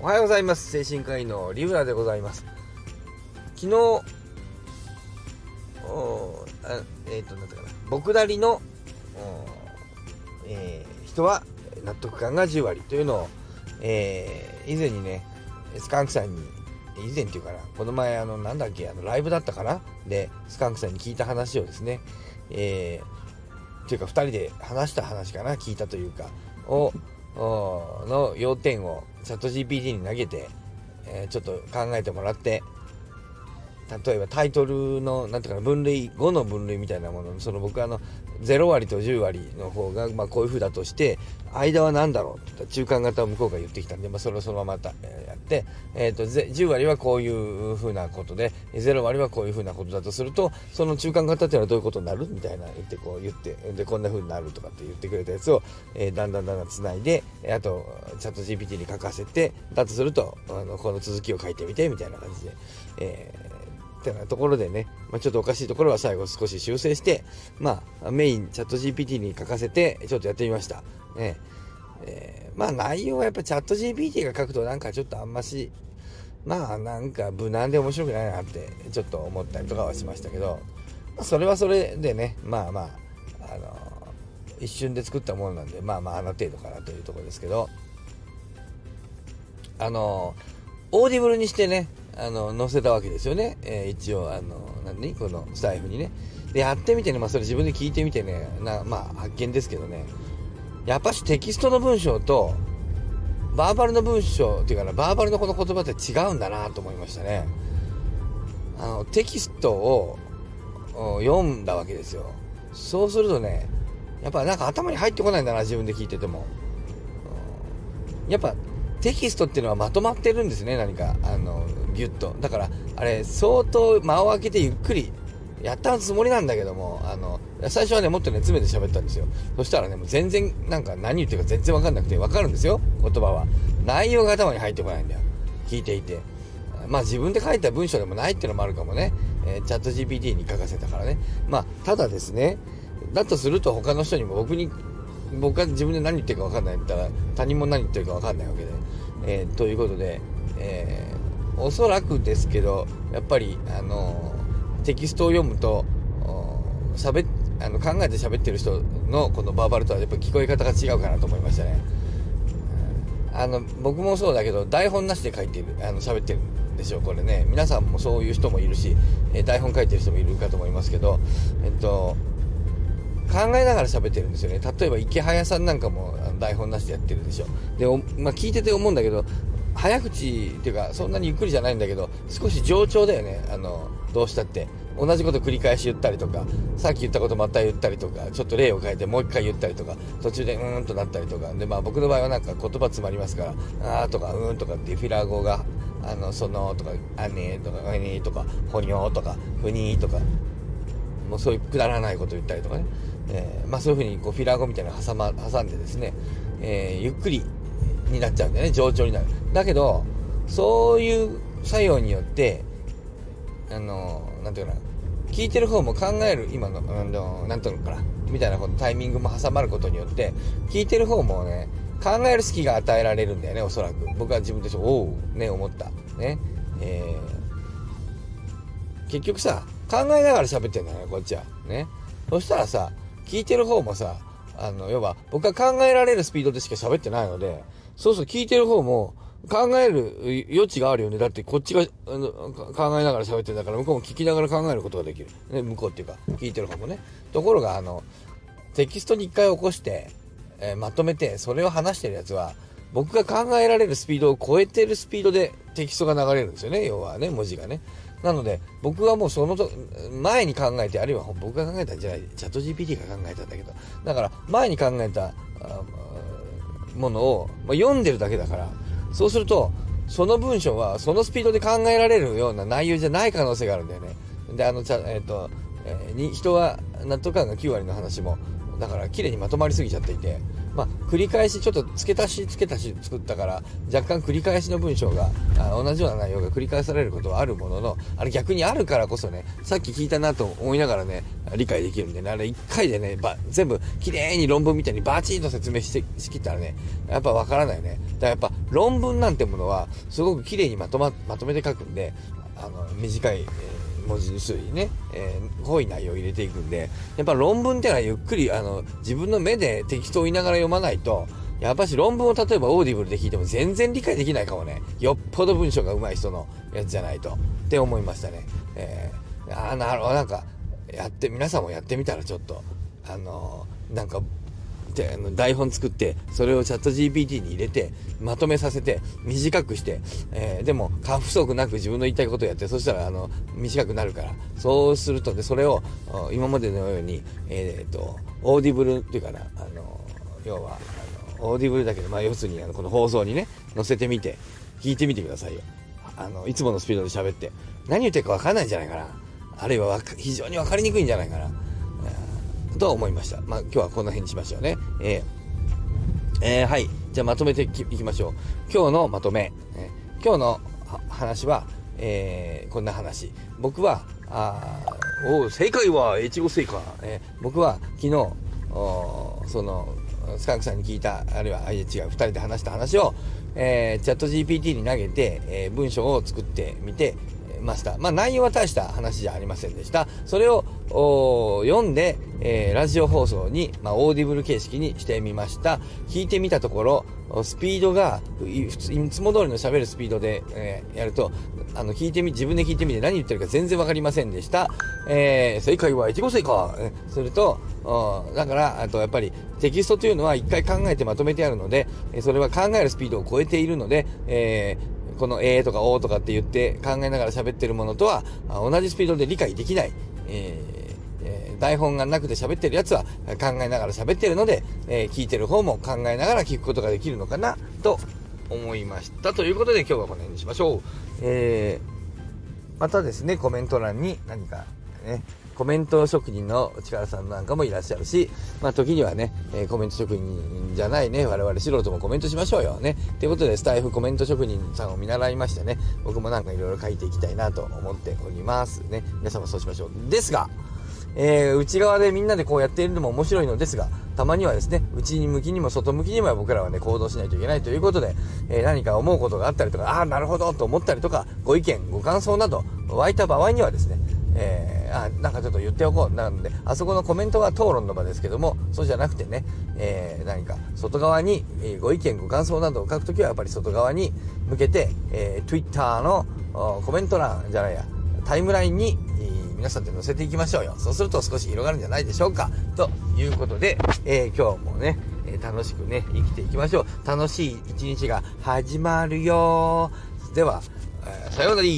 おはようございます。精神科医のリブラでございます。昨日あえっ、ー、となんだかな。僕なりの、えー、人は納得感が10割。というのを、えー、以前にねスカンクさんに以前っていうかなこの前あのなんだっけあのライブだったかな？でスカンクさんに聞いた話をですねえー、っていうか2人で話した話かな聞いたというかをの要点をチャット GPT に投げて、えー、ちょっと考えてもらって例えばタイトルのなんていうかな分類5の分類みたいなものその僕はあの0割と10割の方がまあこういう風だとして間は何だろうって中間型を向こうが言ってきたんで、まあ、それをそのまま、やって、えーと、10割はこういう風なことで0割はこういう風なことだとするとその中間型っていうのはどういうことになるみたいな言ってこう言ってでこんな風になるとかって言ってくれたやつを、えー、だんだんだんだんつないであとチャット GPT に書かせてだとするとあのこの続きを書いてみてみたいな感じで、えーってなところでね、まあ、ちょっとおかしいところは最後少し修正して、まあ、メインチャット GPT に書かせて、ちょっとやってみました。ねえー、まあ内容はやっぱチャット GPT が書くとなんかちょっとあんまし、まあなんか無難で面白くないなってちょっと思ったりとかはしましたけど、まあ、それはそれでね、まあまあ、あのー、一瞬で作ったものなんで、まあまああの程度かなというところですけど、あのー、オーディブルにしてね、あの載せたわけですよね、えー、一応あの何？このスタイフにね。でやってみてね、まあ、それ自分で聞いてみてね。なまあ発見ですけどね。やっぱしテキストの文章とバーバルの文章っていうかなバーバルのこの言葉って違うんだなと思いましたね。あのテキストを読んだわけですよ。そうするとねやっぱなんか頭に入ってこないんだな自分で聞いてても。やっぱテキストっていうのはまとまってるんですね何か。あのギュッとだからあれ相当間を空けてゆっくりやったつもりなんだけどもあの最初はねもっとね詰めて喋ったんですよ。そしたらねもう全然なんか何言ってるか全然わかんなくてわかるんですよ言葉は。内容が頭に入ってこないんだよ。聞いていて。まあ自分で書いた文章でもないっていうのもあるかもね、えー、チャット GPT に書かせたからね。まあただですねだとすると他の人にも僕に僕は自分で何言ってるか分かんないんだったら他人も何言ってるか分かんないわけで、えー、ということで、えー、おそらくですけどやっぱり、あの、テキストを読むと喋あの考えて喋ってる人のこのバーバルとはやっぱ聞こえ方が違うかなと思いましたね。あの僕もそうだけど台本なしで書いてるあの喋ってるんでしょうこれね皆さんもそういう人もいるし、え台本書いてる人もいるかと思いますけどえっと考えながら喋ってるんですよね。例えば池早さんなんかも台本なしでやってるでしょ。で、まあ、聞いてて思うんだけど、早口っていうか、そんなにゆっくりじゃないんだけど、少し冗長だよね。あの、どうしたって。同じこと繰り返し言ったりとか、さっき言ったことまた言ったりとか、ちょっと例を変えてもう一回言ったりとか、途中でうーんとなったりとか、で、まあ僕の場合はなんか言葉詰まりますから、あーとかうーんとかってフィラー語が、あの、そのとか、あねーとか、あねーとか、ほにょーとか、ふにーとか、もうそういうくだらないこと言ったりとかね。えー、まあ、そういうふうにこうフィラー語みたいなの挟,、ま、挟んでですね、えー、ゆっくりになっちゃうんだよね上調になるだけどそういう作用によってあのなんていうかな聞いてる方も考える今の、あのなんていうのかなみたいなこのタイミングも挟まることによって聞いてる方もね考える隙が与えられるんだよねおそらく。僕は自分としておおね思った。ね。えー、結局さ考えながら喋ってんだよねこっちは。ね。そしたらさ聞いてる方もさ、あの、要は、僕は考えられるスピードでしか喋ってないので、そうそう聞いてる方も、考える余地があるよね。だってこっちが考えながら喋ってるんだから向こうも聞きながら考えることができる。ね、向こうっていうか聞いてる方もね。ところがあのテキストに一回起こして、えー、まとめてそれを話してるやつは僕が考えられるスピードを超えてるスピードでテキストが流れるんですよね。要はね、文字がね。なので、僕はもうそのと前に考えて、あるいは僕が考えたんじゃない、チャット GPT が考えたんだけど、だから前に考えたものを、まあ、読んでるだけだから、そうすると、その文章はそのスピードで考えられるような内容じゃない可能性があるんだよね。で、あの、ちゃえっ、ー、と、えー、人は納得感が9割の話も、だから綺麗にまとまりすぎちゃっていて、まあ、繰り返しちょっと付け足し付け足し作ったから若干繰り返しの文章があ同じような内容が繰り返されることはあるもののあれ逆にあるからこそねさっき聞いたなと思いながらね理解できるんでね。あれ1回でねば全部きれいに論文みたいにバチンと説明してしきったらねやっぱ分からないね。だからやっぱ論文なんてものはすごく綺麗にまとままとめて書くんであの短い、え、文字数にね、えー、濃い内容を入れていくんでやっぱ論文っていうのはゆっくりあの自分の目で適当言いながら読まないとやっぱし論文を例えばオーディブルで聞いても全然理解できないかもね。よっぽど文章が上手い人のやつじゃないと。って思いましたね。えー、あなるほど、なんか、やって、皆さんもやってみたらちょっと、あのー、なんか、で台本作ってそれをチャット GPT に入れてまとめさせて短くして、えー、でも過不足なく自分の言いたいことをやってそしたらあの短くなるから。そうするとでそれを今までのように、えーと、オーディブルっていうかなあの要はあのオーディブルだけど、まあ、要するにあのこの放送にね載せてみて聞いてみてくださいよ。あのいつものスピードで喋って。何言ってるか分かんないんじゃないかな。あるいは非常に分かりにくいんじゃないかな。とは思いました。まあ、今日はこんな辺にしましょうね。えー、えー、はい。じゃあまとめていきましょう。今日のまとめ。えー、今日の話は、えー、こんな話。僕は、あお正解は越後製菓。えー、僕は昨日、おその、スカンクさんに聞いた、あるいは、あい違う、二人で話した話を、えー、チャット GPT に投げて、えー、文章を作ってみて、ました。まあ内容は大した話じゃありませんでした。それを読んで、えー、ラジオ放送に、まあ、オーディブル形式にしてみました。聞いてみたところ、スピードが、いつも通りの喋るスピードで、えー、やると、あの、聞いてみ、自分で聞いてみて何言ってるか全然わかりませんでした。えー、正解は、いちご正解すると、だから、あとやっぱりテキストというのは一回考えてまとめてあるので、それは考えるスピードを超えているので、えー、このえーとかおーとかって言って考えながら喋ってるものとは同じスピードで理解できない。えー台本がなくて喋ってるやつは考えながら喋ってるので、えー、聞いてる方も考えながら聞くことができるのかなと思いました。ということで今日はこの辺にしましょう。えー、またですね、コメント欄に何かね、コメント職人の力さんなんかもいらっしゃるし、まあ時にはね、えー、コメント職人じゃないね、我々素人もコメントしましょうよね。ということで、スタイフコメント職人さんを見習いましてね、僕もなんかいろいろ書いていきたいなと思っておりますね。皆様そうしましょう。ですが、えー、内側でみんなでこうやっているのも面白いのですが、たまにはですね、内に向きにも外向きにも僕らはね、行動しないといけないということで、えー、何か思うことがあったりとか、ああ、なるほどと思ったりとか、ご意見、ご感想など、湧いた場合にはですね、えー、あ、なんかちょっと言っておこう。なので、あそこのコメントは討論の場ですけども、そうじゃなくてね、えー、何か外側に、え、ご意見、ご感想などを書くときはやっぱり外側に向けて、えー、Twitter のコメント欄じゃないや、タイムラインに、皆さんで載せていきましょうよ。そうすると少し広がるんじゃないでしょうか。ということで、えー、今日もね、え、楽しくね、生きていきましょう。楽しい一日が始まるよでは、えー、さようなら